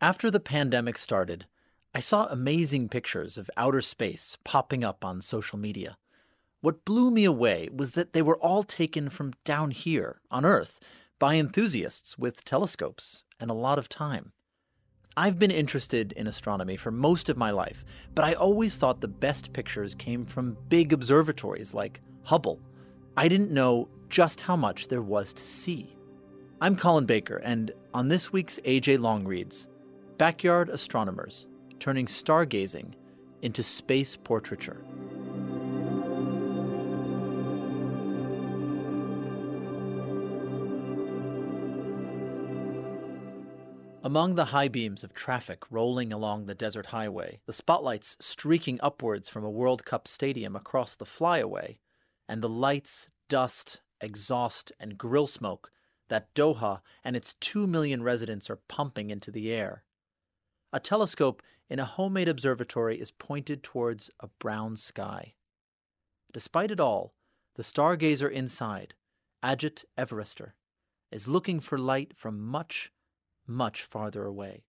After the pandemic started, I saw amazing pictures of outer space popping up on social media. What blew me away was that they were all taken from down here on Earth by enthusiasts with telescopes and a lot of time. I've been interested in astronomy for most of my life, but I always thought the best pictures came from big observatories like Hubble. I didn't know just how much there was to see. I'm Colin Baker, and on this week's AJ Long Reads, Backyard Astronomers Turning Stargazing into Space Portraiture. Among the high beams of traffic rolling along the desert highway, the spotlights streaking upwards from a World Cup stadium across the flyaway, and the lights, dust, exhaust, and grill smoke that Doha and its 2 million residents are pumping into the air. A telescope in a homemade observatory is pointed towards a brown sky. Despite it all, the stargazer inside, Ajit Everester, is looking for light from much, much farther away.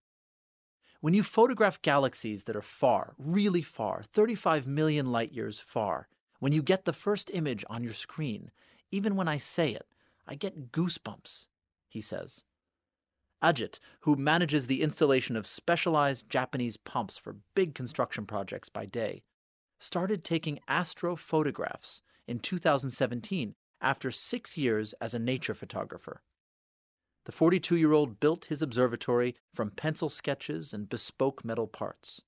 When you photograph galaxies that are far, really far, 35 million light years far, when you get the first image on your screen, even when I say it, I get goosebumps, he says. Ajit, who manages the installation of specialized Japanese pumps for big construction projects by day, started taking astrophotographs in 2017 after six years as a nature photographer. The 42 year old built his observatory from pencil sketches and bespoke metal parts.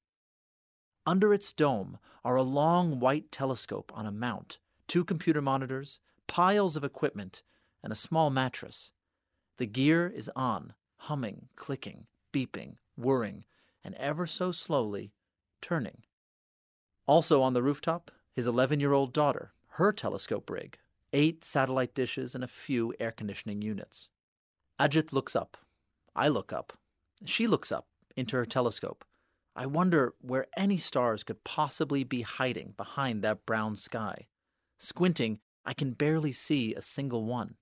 Under its dome are a long white telescope on a mount, two computer monitors, piles of equipment, and a small mattress. The gear is on, humming, clicking, beeping, whirring, and ever so slowly turning. Also on the rooftop, his 11 year old daughter, her telescope rig, eight satellite dishes, and a few air conditioning units. Ajit looks up. I look up. She looks up into her telescope. I wonder where any stars could possibly be hiding behind that brown sky. Squinting, I can barely see a single one.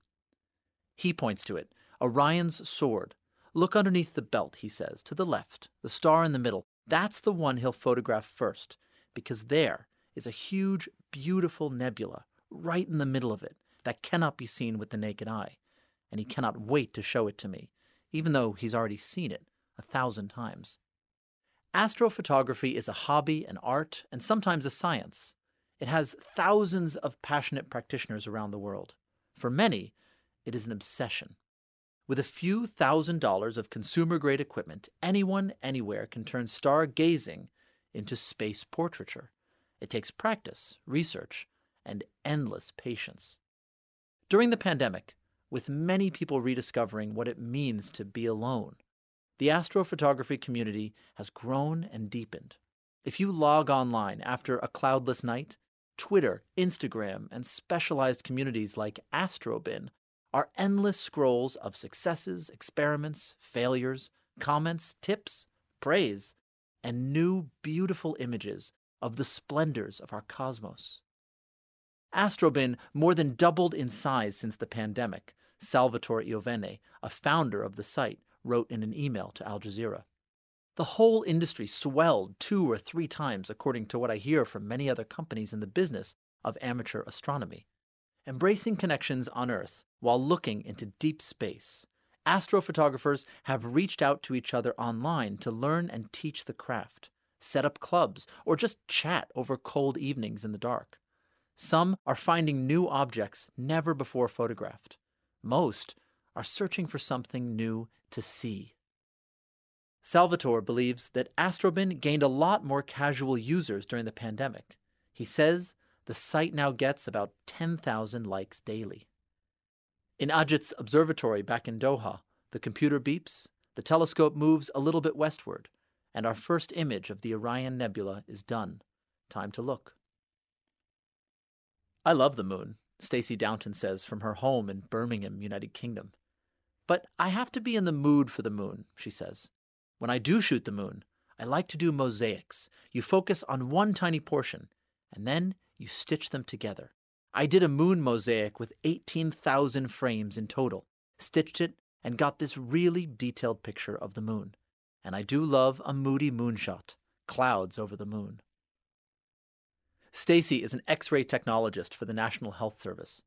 He points to it Orion's sword, Look underneath the belt, he says, to the left, the star in the middle. That's the one he'll photograph first, because there is a huge, beautiful nebula right in the middle of it that cannot be seen with the naked eye. And he cannot wait to show it to me, even though he's already seen it a thousand times. Astrophotography is a hobby, an art, and sometimes a science. It has thousands of passionate practitioners around the world. For many, it is an obsession. With a few thousand dollars of consumer grade equipment, anyone, anywhere can turn stargazing into space portraiture. It takes practice, research, and endless patience. During the pandemic, with many people rediscovering what it means to be alone, the astrophotography community has grown and deepened. If you log online after a cloudless night, Twitter, Instagram, and specialized communities like Astrobin are endless scrolls of successes, experiments, failures, comments, tips, praise, and new beautiful images of the splendors of our cosmos. Astrobin more than doubled in size since the pandemic, Salvatore Iovene, a founder of the site, wrote in an email to Al Jazeera. The whole industry swelled two or three times, according to what I hear from many other companies in the business of amateur astronomy. Embracing connections on Earth while looking into deep space. Astrophotographers have reached out to each other online to learn and teach the craft, set up clubs, or just chat over cold evenings in the dark. Some are finding new objects never before photographed. Most are searching for something new to see. Salvatore believes that Astrobin gained a lot more casual users during the pandemic. He says the site now gets about 10,000 likes daily. In Ajit's observatory back in Doha, the computer beeps, the telescope moves a little bit westward, and our first image of the Orion Nebula is done. Time to look. I love the moon, Stacey Downton says from her home in Birmingham, United Kingdom. But I have to be in the mood for the moon, she says. When I do shoot the moon, I like to do mosaics. You focus on one tiny portion, and then you stitch them together. I did a moon mosaic with 18,000 frames in total, stitched it, and got this really detailed picture of the moon. and I do love a moody moonshot, clouds over the moon. Stacey is an X ray technologist for the National Health Service.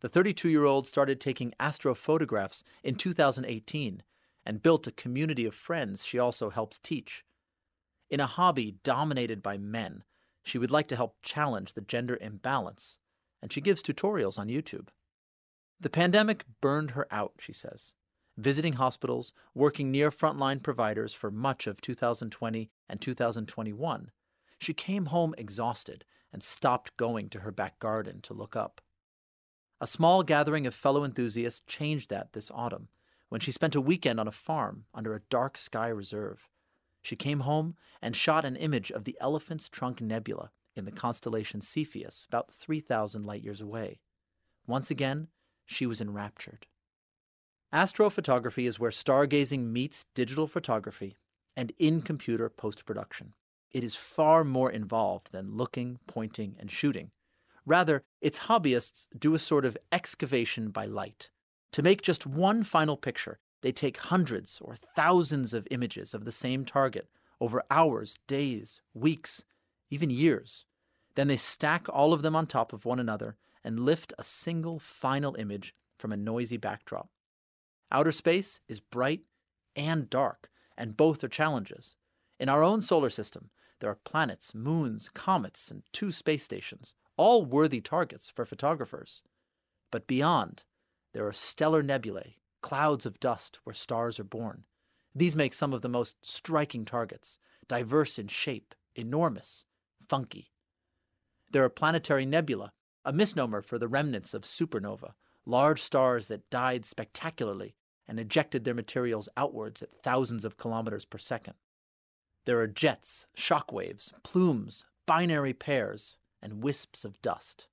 The 32 year old started taking astrophotographs in 2018 and built a community of friends she also helps teach. In a hobby dominated by men, she would like to help challenge the gender imbalance, and she gives tutorials on YouTube. The pandemic burned her out, she says, visiting hospitals, working near frontline providers for much of 2020 and 2021. She came home exhausted and stopped going to her back garden to look up. A small gathering of fellow enthusiasts changed that this autumn when she spent a weekend on a farm under a dark sky reserve. She came home and shot an image of the Elephant's Trunk Nebula in the constellation Cepheus, about 3,000 light years away. Once again, she was enraptured. Astrophotography is where stargazing meets digital photography and in computer post production. It is far more involved than looking, pointing, and shooting. Rather, its hobbyists do a sort of excavation by light. To make just one final picture, they take hundreds or thousands of images of the same target over hours, days, weeks, even years. Then they stack all of them on top of one another and lift a single final image from a noisy backdrop. Outer space is bright and dark, and both are challenges. In our own solar system, there are planets, moons, comets, and two space stations, all worthy targets for photographers. But beyond, there are stellar nebulae, clouds of dust where stars are born. These make some of the most striking targets, diverse in shape, enormous, funky. There are planetary nebula, a misnomer for the remnants of supernova, large stars that died spectacularly and ejected their materials outwards at thousands of kilometers per second. There are jets, shock waves, plumes, binary pairs, and wisps of dust.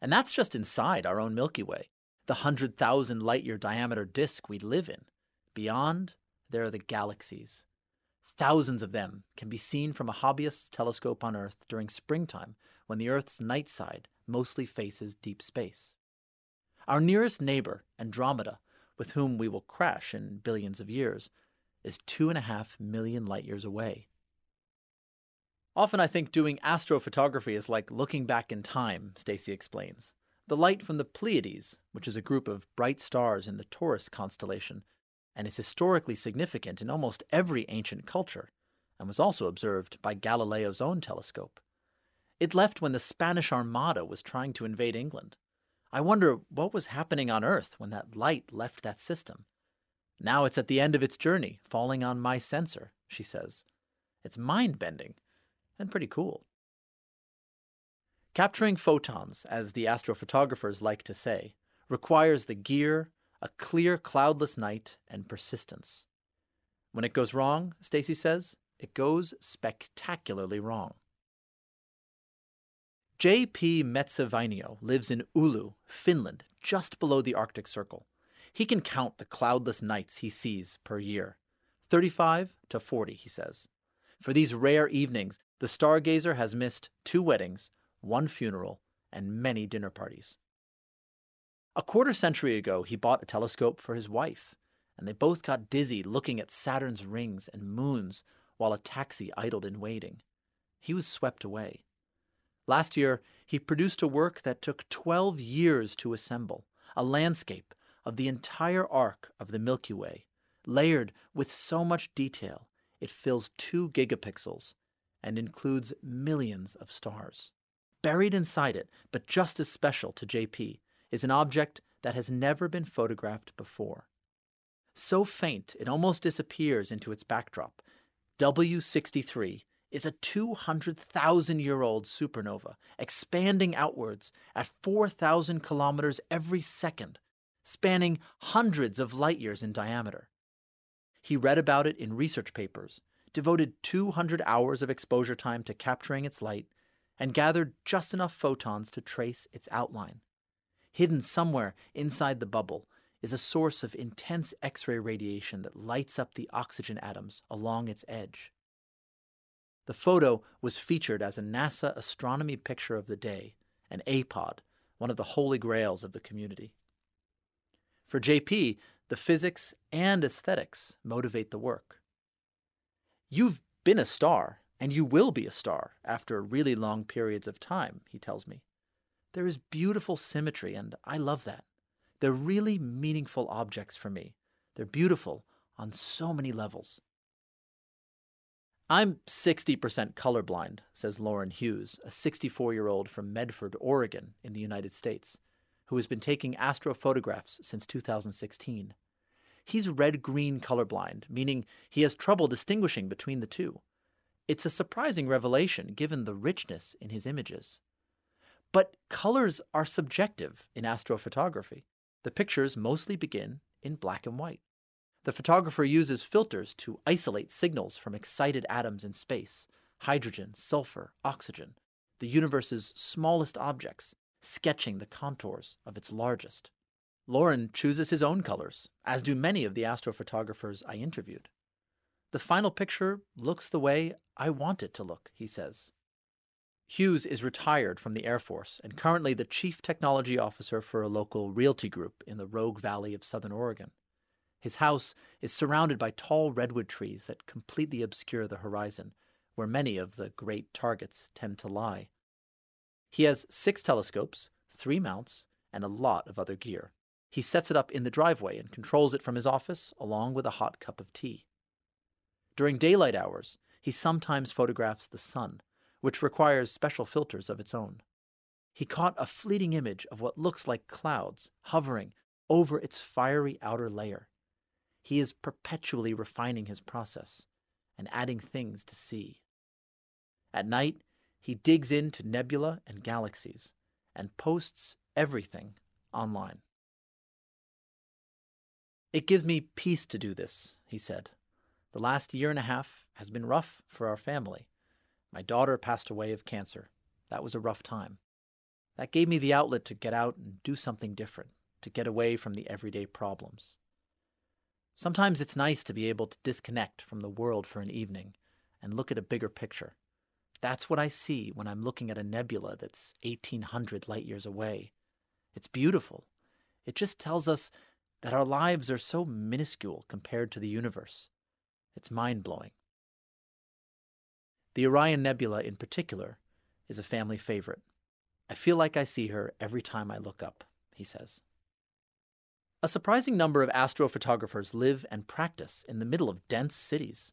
And that's just inside our own Milky Way, the 100,000 light year diameter disk we live in. Beyond, there are the galaxies. Thousands of them can be seen from a hobbyist's telescope on Earth during springtime when the Earth's night side mostly faces deep space. Our nearest neighbor, Andromeda, with whom we will crash in billions of years, is two and a half million light years away. Often I think doing astrophotography is like looking back in time, Stacey explains. The light from the Pleiades, which is a group of bright stars in the Taurus constellation, and is historically significant in almost every ancient culture, and was also observed by Galileo's own telescope. It left when the Spanish Armada was trying to invade England. I wonder what was happening on Earth when that light left that system. Now it's at the end of its journey, falling on my sensor, she says. It's mind bending and pretty cool. Capturing photons, as the astrophotographers like to say, requires the gear, a clear cloudless night, and persistence. When it goes wrong, Stacey says, it goes spectacularly wrong. J.P. Metsävainio lives in Oulu, Finland, just below the Arctic Circle. He can count the cloudless nights he sees per year 35 to 40, he says. For these rare evenings, the stargazer has missed two weddings, one funeral, and many dinner parties. A quarter century ago, he bought a telescope for his wife, and they both got dizzy looking at Saturn's rings and moons while a taxi idled in waiting. He was swept away. Last year, he produced a work that took 12 years to assemble a landscape of the entire arc of the Milky Way, layered with so much detail it fills two gigapixels and includes millions of stars. Buried inside it, but just as special to JP, is an object that has never been photographed before. So faint it almost disappears into its backdrop, W63 is a 200,000 year old supernova expanding outwards at 4,000 kilometers every second, spanning hundreds of light years in diameter. He read about it in research papers, devoted 200 hours of exposure time to capturing its light, and gathered just enough photons to trace its outline. Hidden somewhere inside the bubble is a source of intense X ray radiation that lights up the oxygen atoms along its edge. The photo was featured as a NASA astronomy picture of the day, an APOD, one of the holy grails of the community. For JP, the physics and aesthetics motivate the work. You've been a star, and you will be a star after really long periods of time, he tells me. There is beautiful symmetry, and I love that. They're really meaningful objects for me. They're beautiful on so many levels. I'm 60% colorblind, says Lauren Hughes, a 64 year old from Medford, Oregon, in the United States, who has been taking astrophotographs since 2016. He's red green colorblind, meaning he has trouble distinguishing between the two. It's a surprising revelation given the richness in his images. But colors are subjective in astrophotography. The pictures mostly begin in black and white. The photographer uses filters to isolate signals from excited atoms in space hydrogen, sulfur, oxygen, the universe's smallest objects, sketching the contours of its largest. Lauren chooses his own colors, as do many of the astrophotographers I interviewed. The final picture looks the way I want it to look, he says. Hughes is retired from the Air Force and currently the chief technology officer for a local realty group in the Rogue Valley of southern Oregon. His house is surrounded by tall redwood trees that completely obscure the horizon, where many of the great targets tend to lie. He has six telescopes, three mounts, and a lot of other gear. He sets it up in the driveway and controls it from his office, along with a hot cup of tea. During daylight hours, he sometimes photographs the sun, which requires special filters of its own. He caught a fleeting image of what looks like clouds hovering over its fiery outer layer. He is perpetually refining his process and adding things to see. At night, he digs into nebula and galaxies and posts everything online. It gives me peace to do this, he said. The last year and a half has been rough for our family. My daughter passed away of cancer. That was a rough time. That gave me the outlet to get out and do something different, to get away from the everyday problems. Sometimes it's nice to be able to disconnect from the world for an evening and look at a bigger picture. That's what I see when I'm looking at a nebula that's 1800 light years away. It's beautiful. It just tells us that our lives are so minuscule compared to the universe. It's mind blowing. The Orion Nebula, in particular, is a family favorite. I feel like I see her every time I look up, he says. A surprising number of astrophotographers live and practice in the middle of dense cities.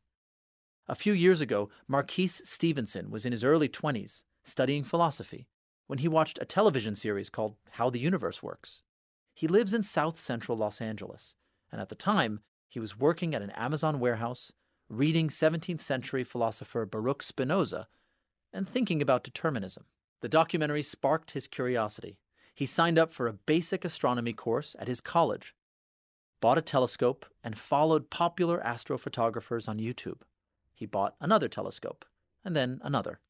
A few years ago, Marquise Stevenson was in his early 20s studying philosophy when he watched a television series called How the Universe Works. He lives in south central Los Angeles, and at the time, he was working at an Amazon warehouse, reading 17th century philosopher Baruch Spinoza, and thinking about determinism. The documentary sparked his curiosity, he signed up for a basic astronomy course at his college, bought a telescope, and followed popular astrophotographers on YouTube. He bought another telescope, and then another.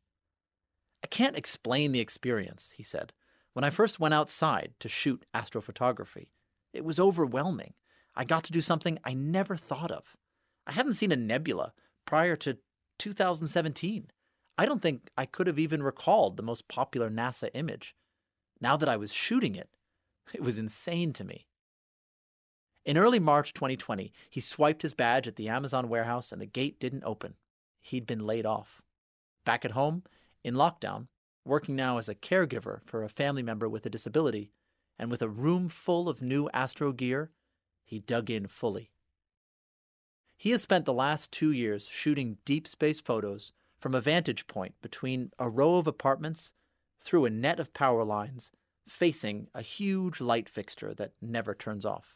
I can't explain the experience, he said. When I first went outside to shoot astrophotography, it was overwhelming. I got to do something I never thought of. I hadn't seen a nebula prior to 2017. I don't think I could have even recalled the most popular NASA image. Now that I was shooting it, it was insane to me. In early March 2020, he swiped his badge at the Amazon warehouse and the gate didn't open. He'd been laid off. Back at home, in lockdown, working now as a caregiver for a family member with a disability, and with a room full of new Astro gear, he dug in fully. He has spent the last two years shooting deep space photos from a vantage point between a row of apartments through a net of power lines facing a huge light fixture that never turns off.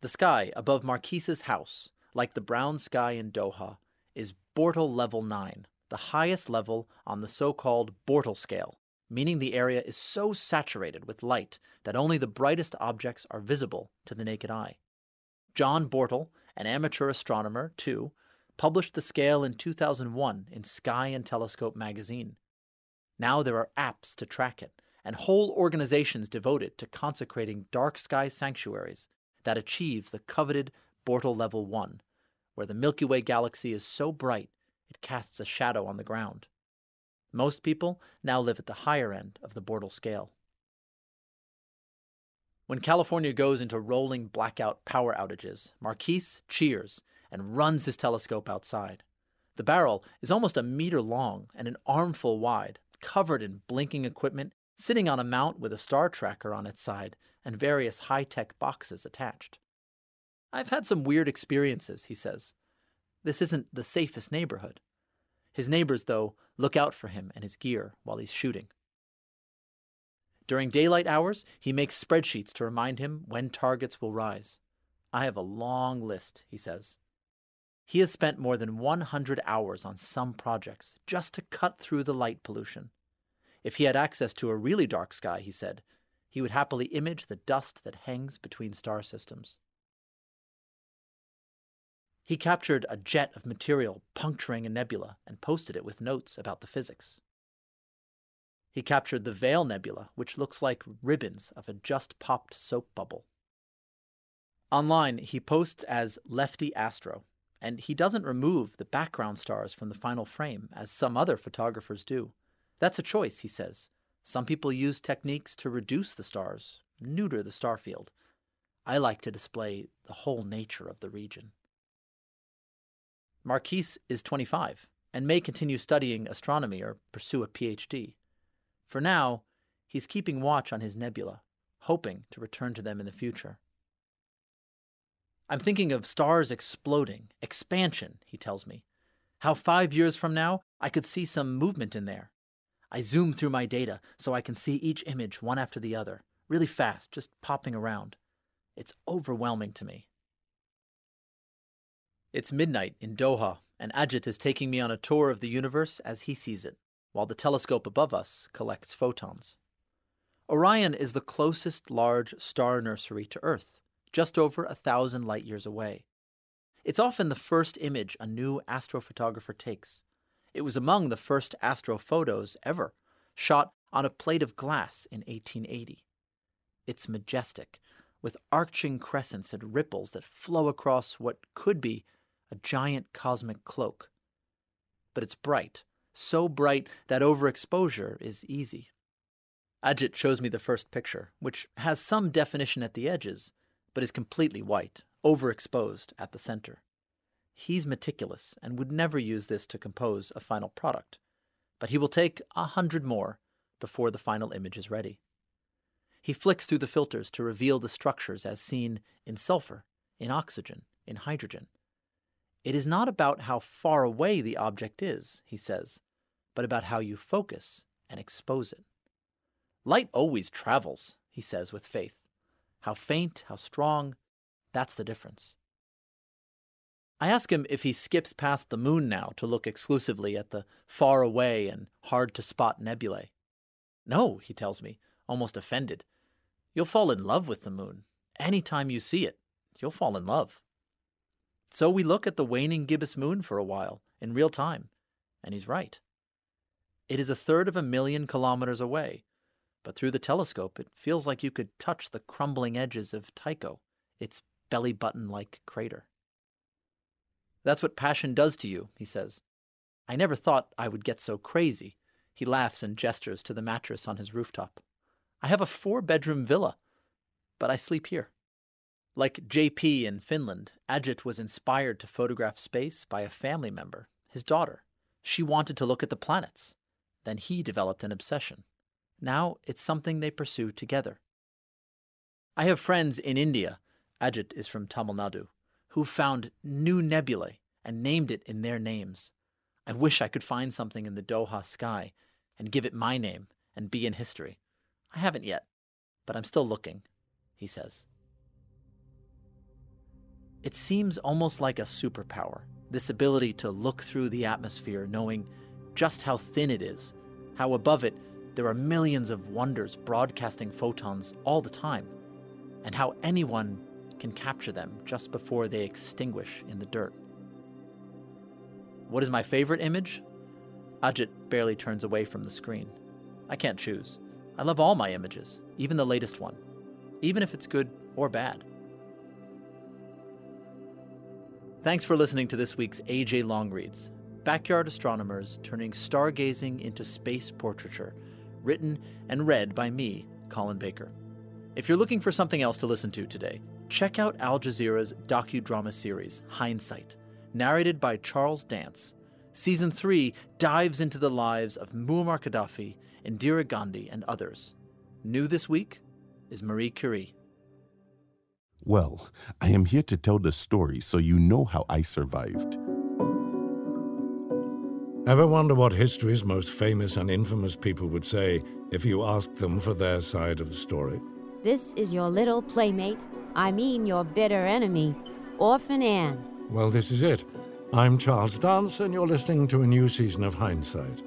The sky above Marquise's house, like the brown sky in Doha, is Bortle Level 9, the highest level on the so called Bortle scale, meaning the area is so saturated with light that only the brightest objects are visible to the naked eye. John Bortle, an amateur astronomer, too, published the scale in 2001 in Sky and Telescope magazine. Now there are apps to track it, and whole organizations devoted to consecrating dark sky sanctuaries that achieve the coveted Bortle Level 1, where the Milky Way galaxy is so bright it casts a shadow on the ground. Most people now live at the higher end of the Bortle scale. When California goes into rolling blackout power outages, Marquise cheers and runs his telescope outside. The barrel is almost a meter long and an armful wide, covered in blinking equipment, sitting on a mount with a star tracker on its side and various high tech boxes attached. I've had some weird experiences, he says. This isn't the safest neighborhood. His neighbors, though, look out for him and his gear while he's shooting. During daylight hours, he makes spreadsheets to remind him when targets will rise. I have a long list, he says. He has spent more than 100 hours on some projects just to cut through the light pollution. If he had access to a really dark sky, he said, he would happily image the dust that hangs between star systems. He captured a jet of material puncturing a nebula and posted it with notes about the physics. He captured the Veil Nebula, which looks like ribbons of a just popped soap bubble. Online, he posts as Lefty Astro, and he doesn't remove the background stars from the final frame, as some other photographers do. That's a choice, he says. Some people use techniques to reduce the stars, neuter the star field. I like to display the whole nature of the region. Marquise is 25 and may continue studying astronomy or pursue a PhD. For now, he's keeping watch on his nebula, hoping to return to them in the future. I'm thinking of stars exploding, expansion, he tells me. How five years from now, I could see some movement in there. I zoom through my data so I can see each image one after the other, really fast, just popping around. It's overwhelming to me. It's midnight in Doha, and Ajit is taking me on a tour of the universe as he sees it while the telescope above us collects photons. Orion is the closest large star nursery to Earth, just over a thousand light years away. It's often the first image a new astrophotographer takes. It was among the first astrophotos ever, shot on a plate of glass in 1880. It's majestic, with arching crescents and ripples that flow across what could be a giant cosmic cloak. But it's bright, so bright that overexposure is easy. Ajit shows me the first picture, which has some definition at the edges, but is completely white, overexposed at the center. He's meticulous and would never use this to compose a final product, but he will take a hundred more before the final image is ready. He flicks through the filters to reveal the structures as seen in sulfur, in oxygen, in hydrogen. It is not about how far away the object is, he says, but about how you focus and expose it. Light always travels, he says with faith. How faint, how strong, that's the difference. I ask him if he skips past the moon now to look exclusively at the far away and hard to spot nebulae. No, he tells me, almost offended. You'll fall in love with the moon. Any time you see it, you'll fall in love. So we look at the waning gibbous moon for a while, in real time, and he's right. It is a third of a million kilometers away, but through the telescope it feels like you could touch the crumbling edges of Tycho, its belly button like crater. That's what passion does to you, he says. I never thought I would get so crazy. He laughs and gestures to the mattress on his rooftop. I have a four bedroom villa, but I sleep here. Like JP in Finland, Ajit was inspired to photograph space by a family member, his daughter. She wanted to look at the planets. Then he developed an obsession. Now it's something they pursue together. I have friends in India, Ajit is from Tamil Nadu, who found new nebulae and named it in their names. I wish I could find something in the Doha sky and give it my name and be in history. I haven't yet, but I'm still looking, he says. It seems almost like a superpower, this ability to look through the atmosphere knowing just how thin it is, how above it there are millions of wonders broadcasting photons all the time, and how anyone can capture them just before they extinguish in the dirt. What is my favorite image? Ajit barely turns away from the screen. I can't choose. I love all my images, even the latest one, even if it's good or bad. Thanks for listening to this week's AJ Long Reads. Backyard Astronomers Turning Stargazing into Space Portraiture, written and read by me, Colin Baker. If you're looking for something else to listen to today, check out Al Jazeera's docudrama series, Hindsight, narrated by Charles Dance. Season 3 dives into the lives of Muammar Gaddafi, Indira Gandhi, and others. New this week is Marie Curie. Well, I am here to tell the story so you know how I survived. Ever wonder what history's most famous and infamous people would say if you asked them for their side of the story? This is your little playmate, I mean your bitter enemy, Orphan Ann. Well, this is it. I'm Charles Dance, and you're listening to a new season of Hindsight,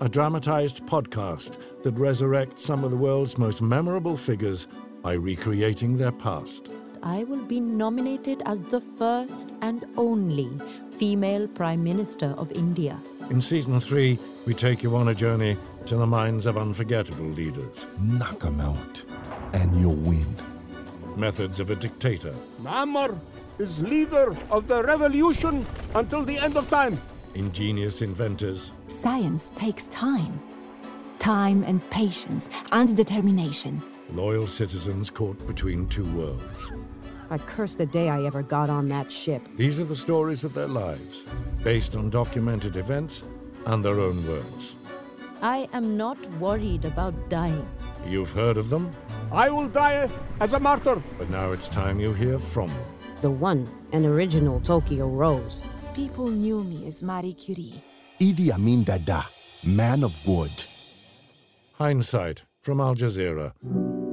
a dramatized podcast that resurrects some of the world's most memorable figures by recreating their past. I will be nominated as the first and only female Prime Minister of India. In season three, we take you on a journey to the minds of unforgettable leaders. Knock 'em out, and you'll win. Methods of a dictator. Muammar is leader of the revolution until the end of time. Ingenious inventors. Science takes time. Time and patience and determination. Loyal citizens caught between two worlds. I curse the day I ever got on that ship. These are the stories of their lives, based on documented events and their own words. I am not worried about dying. You've heard of them, I will die as a martyr. but now it's time you hear from them. The one and original Tokyo Rose. People knew me as Marie Curie. Idi Amin Dada, man of God. Hindsight from Al Jazeera.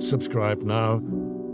Subscribe now